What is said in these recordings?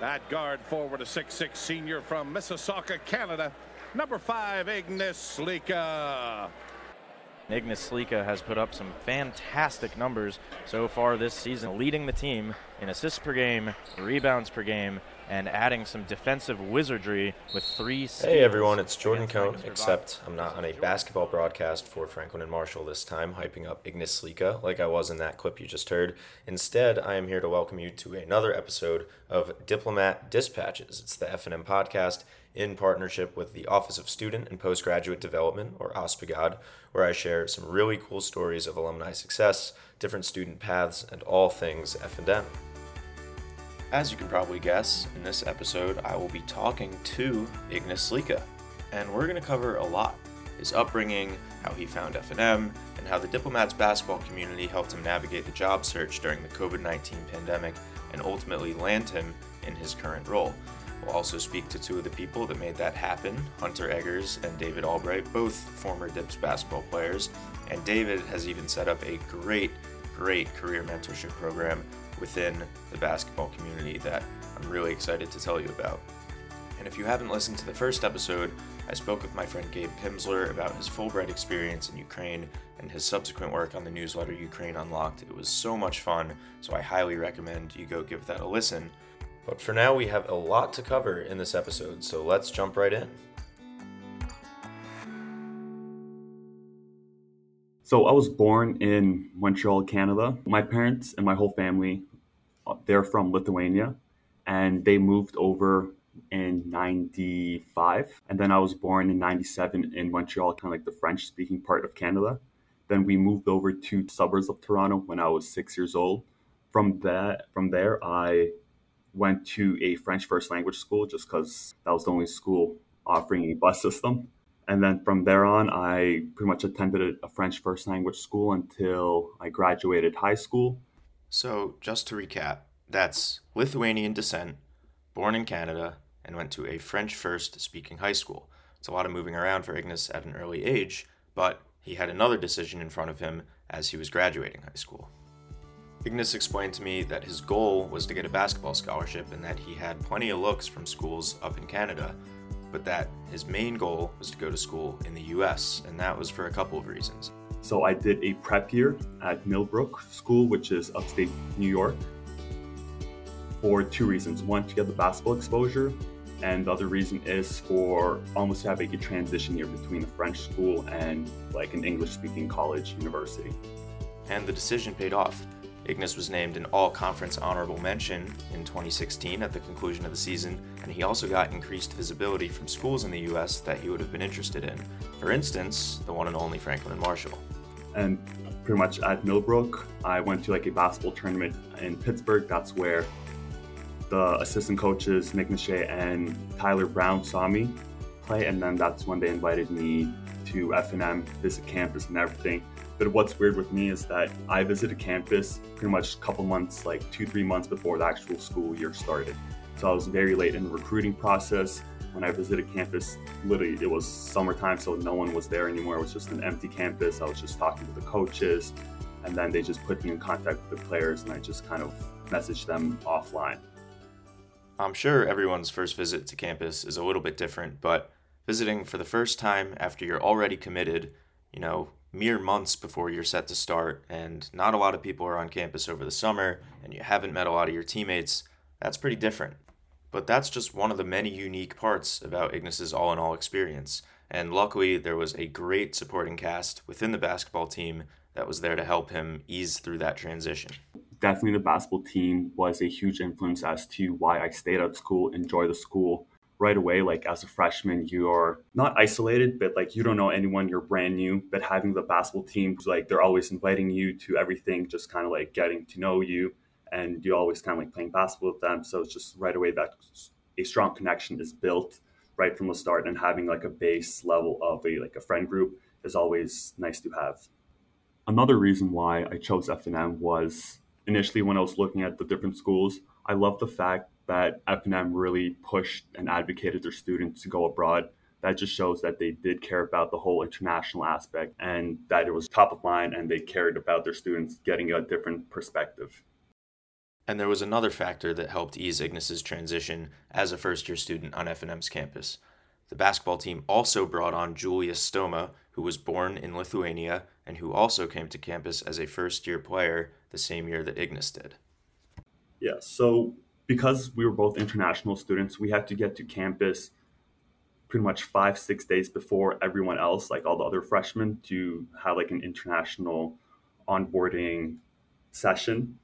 At guard forward, a 6'6 senior from Mississauga, Canada. Number five, Ignas Slyka. Ignas Slyka has put up some fantastic numbers so far this season, leading the team in assists per game, rebounds per game, and adding some defensive wizardry with three. Hey everyone, it's Jordan Cohn, except I'm not on a basketball broadcast for Franklin and Marshall this time, hyping up Ignas Slyka like I was in that clip you just heard. Instead, I am here to welcome you to another episode of Diplomat Dispatches. It's the F&M podcast in partnership with the Office of Student and Postgraduate Development, or OSPGAD, where I share some really cool stories of alumni success, different student paths, and all things F&M. As you can probably guess, in this episode I will be talking to Ignas Slyka, and we're going to cover a lot. His upbringing, how he found F&M, and how the Diplomats basketball community helped him navigate the job search during the COVID-19 pandemic and ultimately land him in his current role. We'll also speak to two of the people that made that happen Hunter Eggers and David Albright, both former Dips basketball players. And David has even set up a great, great career mentorship program within the basketball community that I'm really excited to tell you about. And if you haven't listened to the first episode, I spoke with my friend Gabe Pimsler about his Fulbright experience in Ukraine and his subsequent work on the newsletter Ukraine Unlocked. It was so much fun, so I highly recommend you go give that a listen. But for now, we have a lot to cover in this episode, so let's jump right in. So I was born in Montreal, Canada. My parents and my whole family, they're from Lithuania, and they moved over in 95 and then i was born in 97 in montreal kind of like the french speaking part of canada then we moved over to suburbs of toronto when i was six years old from that from there i went to a French first language school just because that was the only school offering a bus system. And then from there on, I pretty much attended a French first language school until I graduated high school. So, just to recap, that's Lithuanian descent, born in Canada, and went to a French first speaking high school. It's a lot of moving around for Ignas at an early age, but he had another decision in front of him as he was graduating high school. Ignas explained to me that his goal was to get a basketball scholarship and that he had plenty of looks from schools up in Canada, but that his main goal was to go to school in the US, and that was for a couple of reasons. So I did a prep year at Millbrook School, which is upstate New York, for two reasons. One, to get the basketball exposure, and the other reason is for almost to have a good transition year between a French school and like an English speaking college university. And the decision paid off. Ignas was named an All Conference Honorable Mention in 2016 at the conclusion of the season, and he also got increased visibility from schools in the U.S. that he would have been interested in. For instance, the one and only Franklin and Marshall. And pretty much at Millbrook, I went to like a basketball tournament in Pittsburgh. That's where the assistant coaches Nick Mache and Tyler Brown saw me play, and then that's when they invited me to F&M, visit campus and everything. But what's weird with me is that I visited campus pretty much a couple months, like two, three months before the actual school year started. So I was very late in the recruiting process. When I visited campus, literally it was summertime, so no one was there anymore. It was just an empty campus. I was just talking to the coaches, and then they just put me in contact with the players, and I just kind of messaged them offline. I'm sure everyone's first visit to campus is a little bit different, but visiting for the first time after you're already committed, you know, mere months before you're set to start, and not a lot of people are on campus over the summer, and you haven't met a lot of your teammates, that's pretty different. But that's just one of the many unique parts about Ignas's all in all experience. And luckily, there was a great supporting cast within the basketball team that was there to help him ease through that transition. Definitely, the basketball team was a huge influence as to why I stayed at school, enjoy the school, right away. Like as a freshman you're not isolated but like you don't know anyone you're brand new. But having the basketball team like they're always inviting you to everything just kind of like getting to know you. And you always kind of like playing basketball with them. So it's just right away that a strong connection is built right from the start. And having like a base level of a like a friend group is always nice to have. Another reason why i chose F&M was initially when i was looking at the different schools i love the fact that F&M really pushed and advocated their students to go abroad. That just shows that they did care about the whole international aspect and that it was top of mind and they cared about their students getting a different perspective. And there was another factor that helped ease Ignas's transition as a first year student on F&M's campus. The basketball team also brought on Julius Stoma, who was born in Lithuania and who also came to campus as a first year player the same year that Ignas did. Yeah, so because we were both international students, we had to get to campus pretty much five, six days before everyone else, like all the other freshmen, to have like an international onboarding session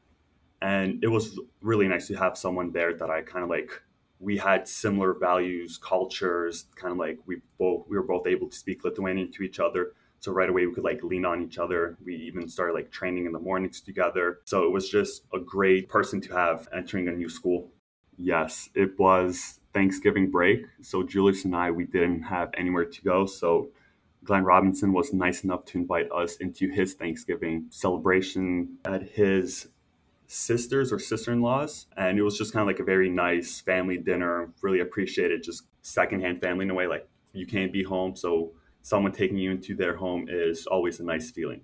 and it was really nice to have someone there that I kind of like we had similar values, cultures, kind of like we both we were both able to speak Lithuanian to each other. So right away we could like lean on each other. We even started like training in the mornings together. So it was just a great person to have entering a new school. Yes, it was Thanksgiving break. So Julius and I we didn't have anywhere to go. So Glenn Robinson was nice enough to invite us into his Thanksgiving celebration at his sisters or sister-in-laws and it was just kind of like a very nice family dinner really appreciated just secondhand family in a way like you can't be home so someone taking you into their home is always a nice feeling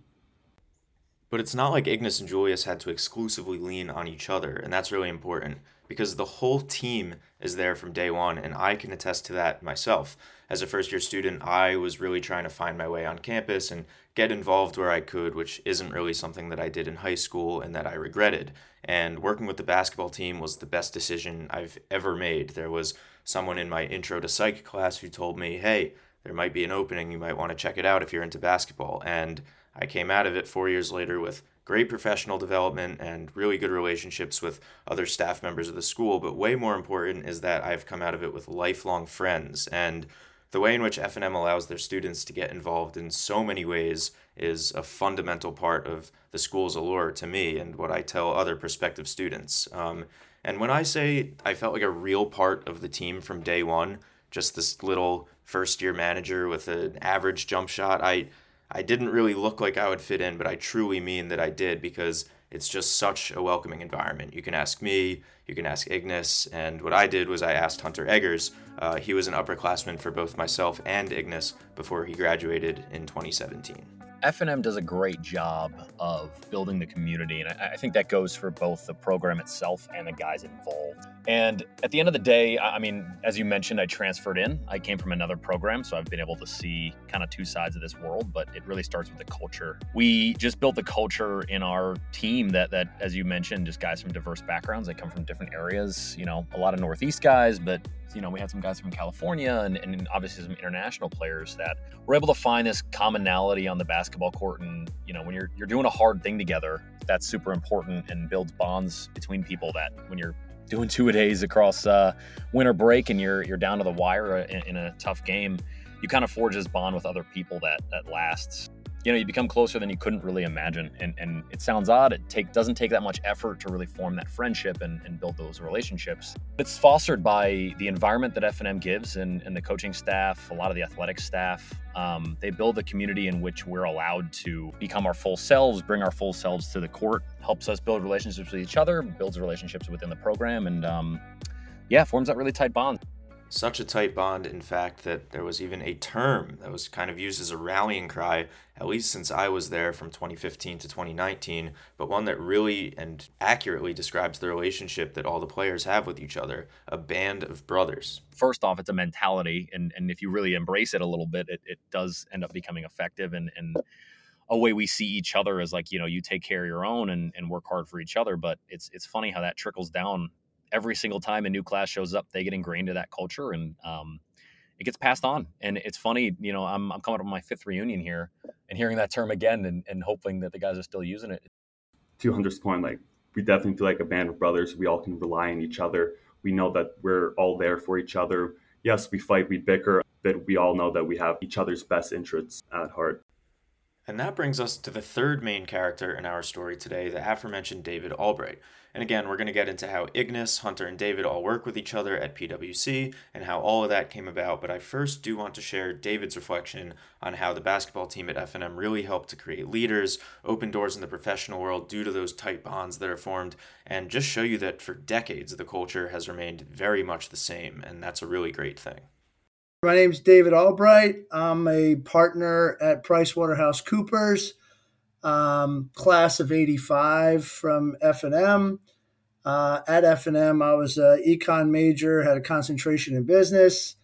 but it's not like ignas and julius had to exclusively lean on each other and that's really important because the whole team is there from day one and i can attest to that myself as a first year student i was really trying to find my way on campus and get involved where I could, which isn't really something that I did in high school and that I regretted. And working with the basketball team was the best decision I've ever made. There was someone in my intro to psych class who told me, hey, there might be an opening. You might want to check it out if you're into basketball. And I came out of it four years later with great professional development and really good relationships with other staff members of the school. But way more important is that I've come out of it with lifelong friends. And the way in which F&M allows their students to get involved in so many ways is a fundamental part of the school's allure to me and what I tell other prospective students. Um, and when I say I felt like a real part of the team from day one, just this little first year manager with an average jump shot, I I didn't really look like I would fit in, but I truly mean that I did because it's just such a welcoming environment. You can ask me, you can ask Ignas, and what I did was I asked Hunter Eggers. Uh, he was an upperclassman for both myself and Ignas before he graduated in 2017. F&M does a great job of building the community, and I, I, think that goes for both the program itself and the guys involved. And at the end of the day, I mean, as you mentioned, I transferred in. I came from another program, so I've been able to see kind of two sides of this world. But it really starts with the culture. We just built the culture in our team that, that as you mentioned, just guys from diverse backgrounds. They come from different areas. You know, a lot of Northeast guys, but you know, we had some guys from California and, and obviously some international players that were able to find this commonality on the basketball court. And, you know, when you're, you're doing a hard thing together, that's super important and builds bonds between people that when you're doing two a days across uh, winter break and you're, you're down to the wire in, in a tough game, you kind of forge this bond with other people that, that lasts you know you become closer than you couldn't really imagine. And and it sounds odd. It take doesn't take that much effort to really form that friendship and, and build those relationships. It's fostered by the environment that f&m gives and, and the coaching staff a lot of the athletic staff. Um, they build a community in which we're allowed to become our full selves bring our full selves to the court helps us build relationships with each other builds relationships within the program and um, yeah forms that really tight bond such a tight bond, in fact, that there was even a term that was kind of used as a rallying cry, at least since I was there from 2015 to 2019, but one that really and accurately describes the relationship that all the players have with each other a band of brothers. First off, it's a mentality, and, and if you really embrace it a little bit, it, it does end up becoming effective and, and a way we see each other is like you know you take care of your own and, and work hard for each other but it's it's funny how that trickles down every single time a new class shows up, they get ingrained to that culture and um, it gets passed on. And it's funny, you know, I'm, I'm coming up on my fifth reunion here and hearing that term again and, and hoping that the guys are still using it. To Hunter's point, like we definitely feel like a band of brothers. We all can rely on each other. We know that we're all there for each other. Yes, we fight, we bicker, but we all know that we have each other's best interests at heart. And that brings us to the third main character in our story today, the aforementioned David Albright. And again, we're going to get into how Ignas, Hunter, and David all work with each other at PWC and how all of that came about. But I first do want to share David's reflection on how the basketball team at F&M really helped to create leaders, open doors in the professional world due to those tight bonds that are formed, and just show you that for decades the culture has remained very much the same. And that's a really great thing. My name is David Albright. I'm a partner at PricewaterhouseCoopers um, class of 85 from F&M. Uh, at F&M, I was an econ major, had a concentration in business,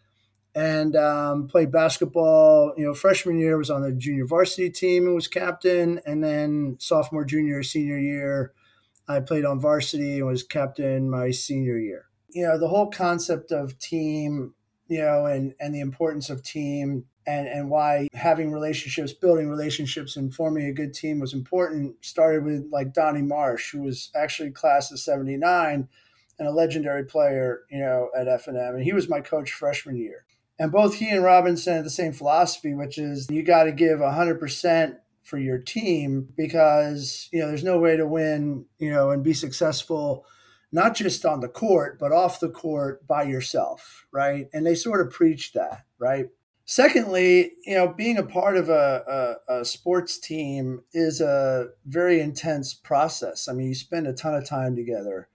and um, played basketball. You know, freshman year was on the junior varsity team and was captain, and then sophomore, junior, senior year, I played on varsity and was captain my senior year. You know, the whole concept of team, you know, and and the importance of team and, and why having relationships, building relationships, and forming a good team was important started with like Donnie Marsh, who was actually class of 79 and a legendary player, you know, at F&M. And he was my coach freshman year. And both he and Robinson had the same philosophy, which is you got to give 100% for your team because, you know, there's no way to win, you know, and be successful not just on the court, but off the court by yourself, right? And they sort of preach that, right? Secondly, you know, being a part of a, a, a, sports team is a very intense process. I mean, you spend a ton of time together.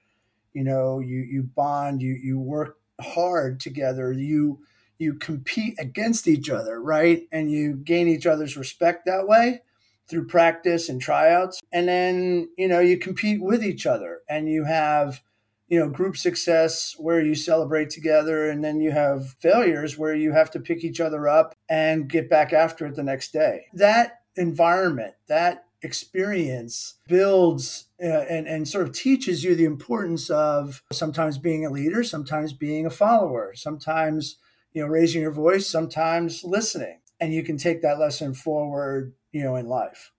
You know, you you bond, you you work hard together. You you compete against each other, right? And you gain each other's respect that way through practice and tryouts. And then, you know, you compete with each other and you have you know group success where you celebrate together and then you have failures where you have to pick each other up and get back after it the next day. That environment that experience builds uh, and, and sort of teaches you the importance of sometimes being a leader sometimes being a follower sometimes you know raising your voice sometimes listening. And you can take that lesson forward you know in life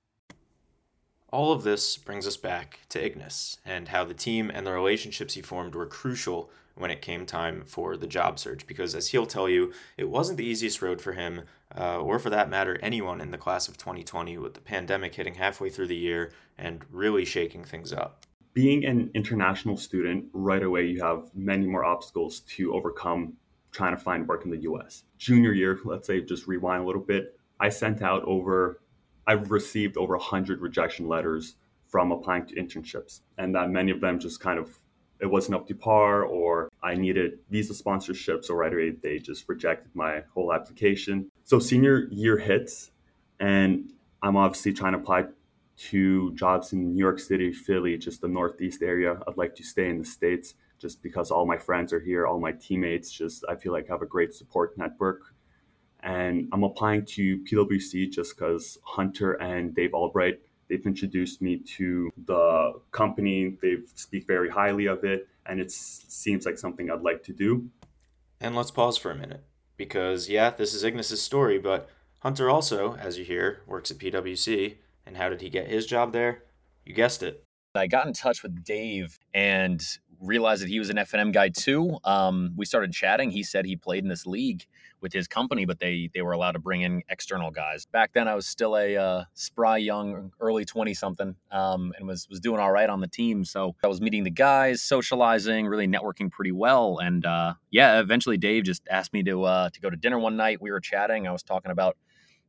all of this brings us back to Ignas and how the team and the relationships he formed were crucial when it came time for the job search. Because as he'll tell you, it wasn't the easiest road for him, uh, or for that matter, anyone in the class of 2020, with the pandemic hitting halfway through the year and really shaking things up. Being an international student, right away you have many more obstacles to overcome trying to find work in the US. Junior year, let's say, just rewind a little bit, I sent out over I've received over 100 rejection letters from applying to internships, and that many of them just kind of it wasn't up to par, or I needed visa sponsorships, or away they just rejected my whole application. So senior year hits, and I'm obviously trying to apply to jobs in New York City, Philly, just the Northeast area. I'd like to stay in the States just because all my friends are here, all my teammates. Just I feel like I have a great support network and I'm applying to PwC just because Hunter and Dave Albright they've introduced me to the company. They speak very highly of it, and it seems like something I'd like to do. And let's pause for a minute because yeah, this is Ignas's story, but Hunter also, as you hear, works at PwC. And how did he get his job there? You guessed it. I got in touch with Dave and realized that he was an F&M guy too. Um, we started chatting. He said he played in this league with his company, but they they were allowed to bring in external guys. Back then, I was still a uh, spry young, early twenty something, um, and was was doing all right on the team. So I was meeting the guys, socializing, really networking pretty well. And uh, yeah, eventually Dave just asked me to uh, to go to dinner one night. We were chatting. I was talking about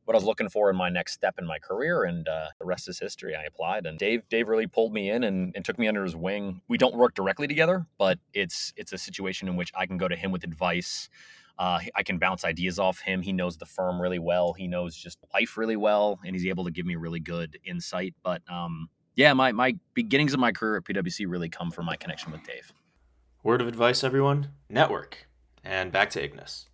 what I was looking for in my next step in my career, and uh, the rest is history. I applied, and Dave Dave really pulled me in and, and took me under his wing. We don't work directly together, but it's it's a situation in which I can go to him with advice. Uh, I can bounce ideas off him. He knows the firm really well. He knows just life really well, and he's able to give me really good insight. But um, yeah, my my beginnings of my career at PwC really come from my connection with Dave. Word of advice, everyone: network. And back to Ignas.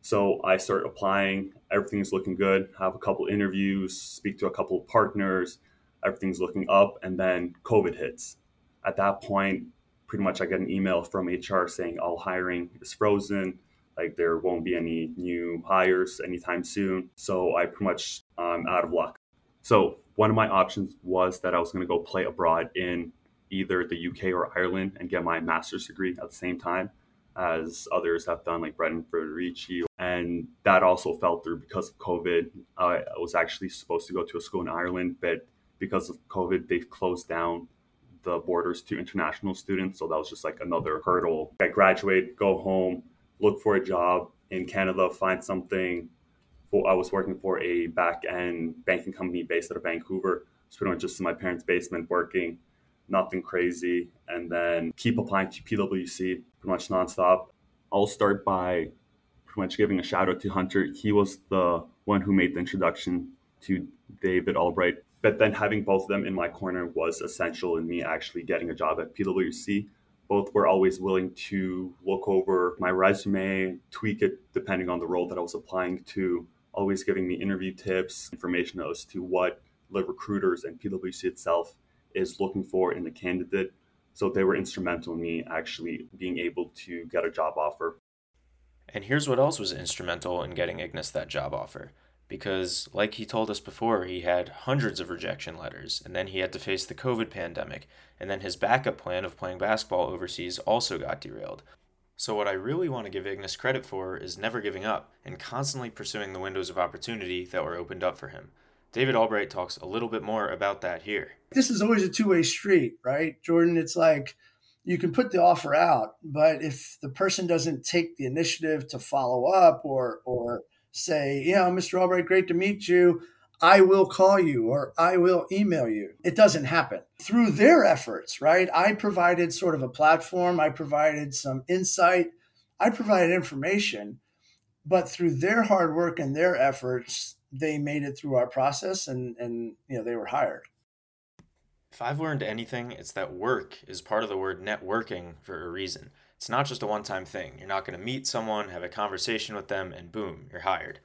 So I start applying. Everything's looking good. Have a couple interviews. Speak to a couple of partners. Everything's looking up, and then COVID hits. At that point, pretty much I get an email from HR saying all hiring is frozen like there won't be any new hires anytime soon. So I pretty much um, out of luck. So one of my options was that I was going to go play abroad in either the UK or Ireland and get my master's degree at the same time as others have done, like Brendan Federici. And that also fell through because of COVID. I was actually supposed to go to a school in Ireland, but because of COVID, they've closed down the borders to international students. So that was just like another hurdle. I graduate, go home, look for a job in Canada, find something. I was working for a back end banking company based out of Vancouver. It's pretty much just in my parents' basement working, nothing crazy. And then keep applying to PwC pretty much nonstop. I'll start by pretty much giving a shout out to Hunter. He was the one who made the introduction to David Albright But then having both of them in my corner was essential in me actually getting a job at PwC. Both were always willing to look over my resume, tweak it depending on the role that I was applying to, always giving me interview tips, information as to what the recruiters and PwC itself is looking for in a candidate. So they were instrumental in me actually being able to get a job offer. And here's what else was instrumental in getting Ignas that job offer. Because, like he told us before, he had hundreds of rejection letters, and then he had to face the COVID pandemic, and then his backup plan of playing basketball overseas also got derailed. So, what I really want to give Ignas credit for is never giving up and constantly pursuing the windows of opportunity that were opened up for him. David Albright talks a little bit more about that here. This is always a two way street, right, Jordan? It's like you can put the offer out, but if the person doesn't take the initiative to follow up or or say, you know, Mr. Albright, great to meet you. I will call you or I will email you. It doesn't happen. Through their efforts, right? I provided sort of a platform, I provided some insight, I provided information, but through their hard work and their efforts, they made it through our process and and you know they were hired. If I've learned anything, it's that work is part of the word networking for a reason. It's not just a one time thing. You're not going to meet someone, have a conversation with them, and boom, you're hired.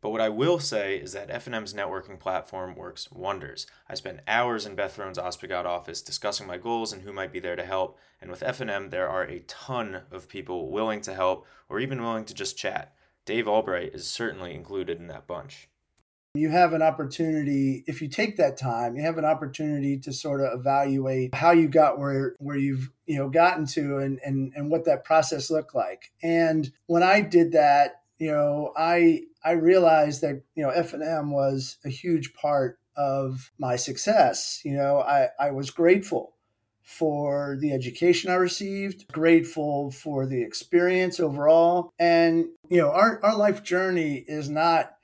But what I will say is that F&M's networking platform works wonders. I spent hours in Beth Ospegat office discussing my goals and who might be there to help, and with F&M there are a ton of people willing to help or even willing to just chat. Dave Albright is certainly included in that bunch you have an opportunity if you take that time you have an opportunity to sort of evaluate how you got where where you've you know gotten to and and, and what that process looked like and when i did that you know i i realized that you know f&m was a huge part of my success you know i i was grateful for the education I received, grateful for the experience overall. And, you know, our, our life journey is not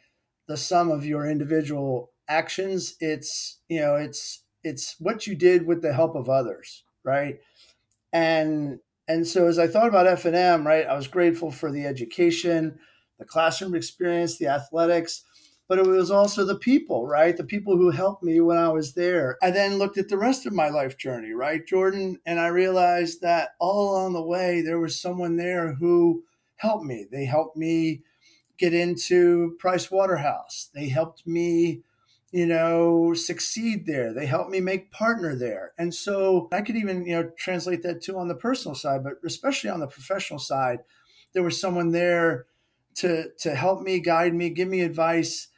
the sum of your individual actions it's you know it's it's what you did with the help of others right? And and so as i thought about f&m right i was grateful for the education the classroom experience the athletics but it was also the people right? The people who helped me when i was there. I then looked at the rest of my life journey right? Jordan and i realized that all along the way there was someone there who helped me. They helped me get into Price Waterhouse. They helped me, you know, succeed there. They helped me make partner there. And so I could even, you know, translate that too on the personal side, but especially on the professional side, there was someone there to to help me, guide me, give me advice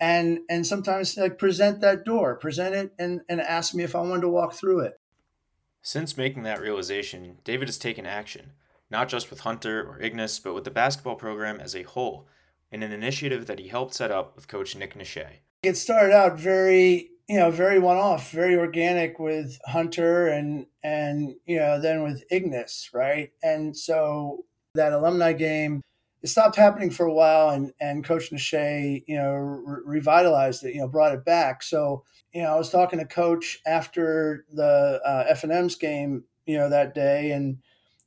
and and sometimes like present that door, present it and and ask me if I wanted to walk through it. Since making that realization, David has taken action, not just with Hunter or Ignas, but with the basketball program as a whole in an initiative that he helped set up with coach Nick Nishay. It started out very, you know, very one off, very organic with Hunter and and you know, then with Ignas, right? And so that alumni game it stopped happening for a while and and coach Nishay, you know, re- revitalized it, you know, brought it back. So, you know, I was talking to coach after the uh, F&M's game, you know, that day and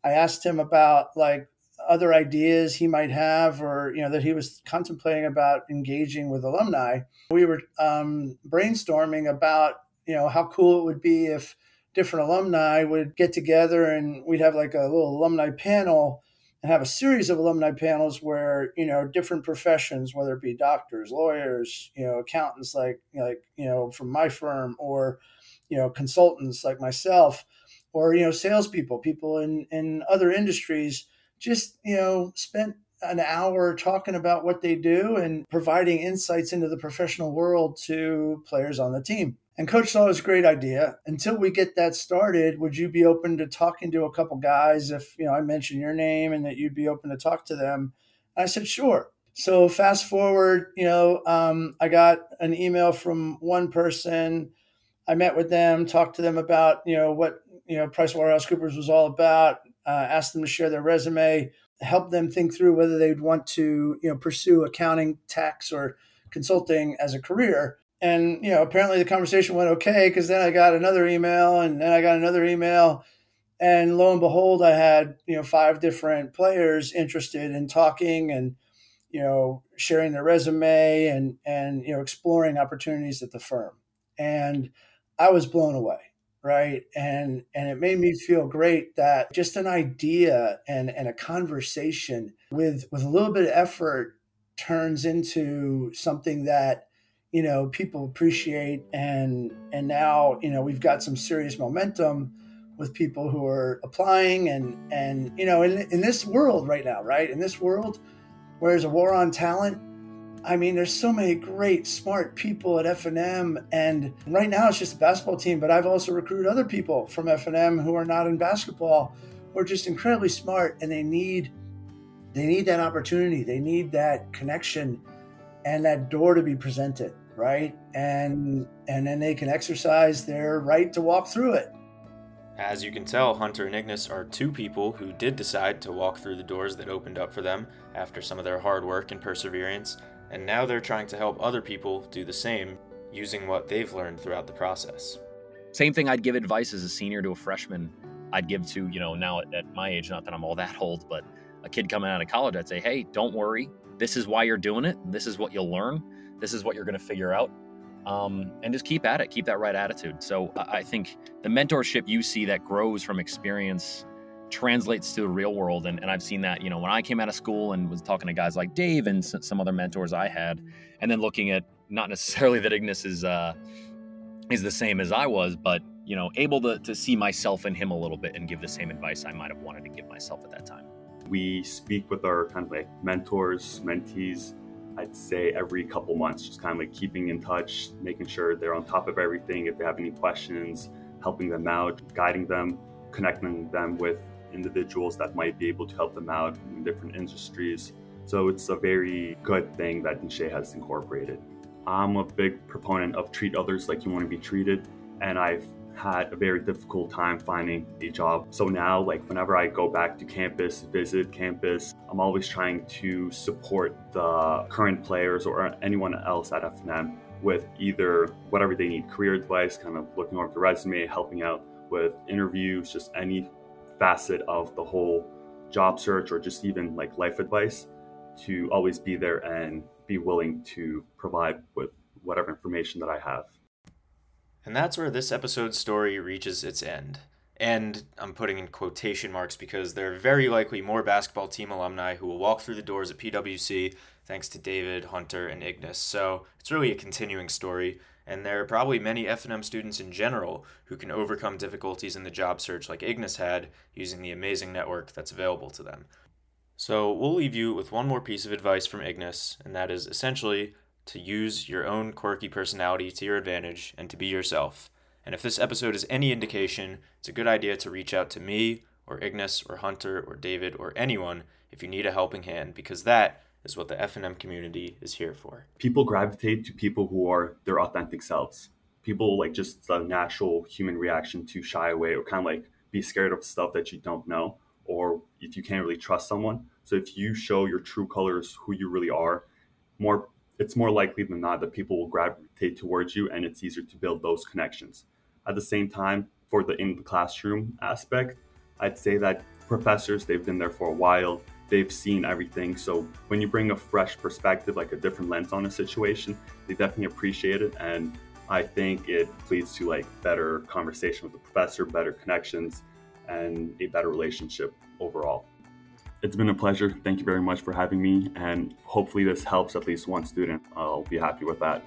I asked him about like other ideas he might have or you know that he was contemplating about engaging with alumni. We were um, brainstorming about you know how cool it would be if different alumni would get together and we'd have like a little alumni panel and have a series of alumni panels where you know different professions whether it be doctors lawyers you know accountants like like you know from my firm or you know consultants like myself or you know salespeople people in in other industries just, you know, spent an hour talking about what they do and providing insights into the professional world to players on the team. And coach thought it was a great idea. Until we get that started, would you be open to talking to a couple guys if, you know, I mentioned your name and that you'd be open to talk to them? I said, sure. So fast forward, you know, um, I got an email from one person. I met with them, talked to them about, you know, what, you know, PricewaterhouseCoopers was all about, uh, ask them to share their resume, help them think through whether they'd want to, you know, pursue accounting, tax, or consulting as a career. And you know, apparently the conversation went okay because then I got another email, and then I got another email, and lo and behold, I had you know five different players interested in talking and you know sharing their resume and and you know exploring opportunities at the firm. and I was blown away right? And and it made me feel great that just an idea and and a conversation with with a little bit of effort turns into something that you know people appreciate. And and now you know we've got some serious momentum with people who are applying and and you know in in this world right now right? In this world where there's a war on talent I mean, there's so many great, smart people at F&M, and right now it's just a basketball team. But I've also recruited other people from F&M who are not in basketball, who are just incredibly smart, and they need they need that opportunity, they need that connection, and that door to be presented, right? And and then they can exercise their right to walk through it. As you can tell, Hunter and Ignas are two people who did decide to walk through the doors that opened up for them after some of their hard work and perseverance and now they're trying to help other people do the same using what they've learned throughout the process. Same thing I'd give advice as a senior to a freshman. I'd give to, you know, now at, my age, not that I'm all that old, but a kid coming out of college, I'd say, hey, don't worry. This is why you're doing it. This is what you'll learn. This is what you're going to figure out. Um, and just keep at it, keep that right attitude. So I think the mentorship you see that grows from experience translates to the real world. And, and I've seen that, you know, when I came out of school and was talking to guys like Dave and some other mentors I had, and then looking at not necessarily that Ignas is, uh, is the same as I was, but, you know, able to, to see myself in him a little bit and give the same advice I might have wanted to give myself at that time. We speak with our kind of like mentors, mentees, I'd say every couple months, just kind of like keeping in touch, making sure they're on top of everything. If they have any questions, helping them out, guiding them, connecting them with individuals that might be able to help them out in different industries. So it's a very good thing that Niche has incorporated. I'm a big proponent of treat others like you want to be treated, and I've had a very difficult time finding a job. So now, like whenever I go back to campus, visit campus, I'm always trying to support the current players or anyone else at F&M with either whatever they need, career advice, kind of looking over the resume, helping out with interviews, just any facet of the whole job search or just even like life advice to always be there and be willing to provide with whatever information that I have. And that's where this episode's story reaches its end. And I'm putting in quotation marks because there are very likely more basketball team alumni who will walk through the doors at PWC thanks to David, Hunter, and Ignas. So it's really a continuing story and there are probably many F&M students in general who can overcome difficulties in the job search like Ignas had using the amazing network that's available to them. So we'll leave you with one more piece of advice from Ignas, and that is essentially to use your own quirky personality to your advantage and to be yourself. And if this episode is any indication, it's a good idea to reach out to me or Ignas or Hunter or David or anyone if you need a helping hand because that is what the F&M community is here for. People gravitate to people who are their authentic selves. People like just the natural human reaction to shy away or kind of like be scared of stuff that you don't know or if you can't really trust someone. So if you show your true colors, who you really are, more it's more likely than not that people will gravitate towards you and it's easier to build those connections. At the same time, for the in the classroom aspect, I'd say that professors, they've been there for a while they've seen everything. So when you bring a fresh perspective, like a different lens on a situation, they definitely appreciate it. And I think it leads to like better conversation with the professor, better connections, and a better relationship overall. It's been a pleasure. Thank you very much for having me. And hopefully, this helps at least one student. I'll be happy with that.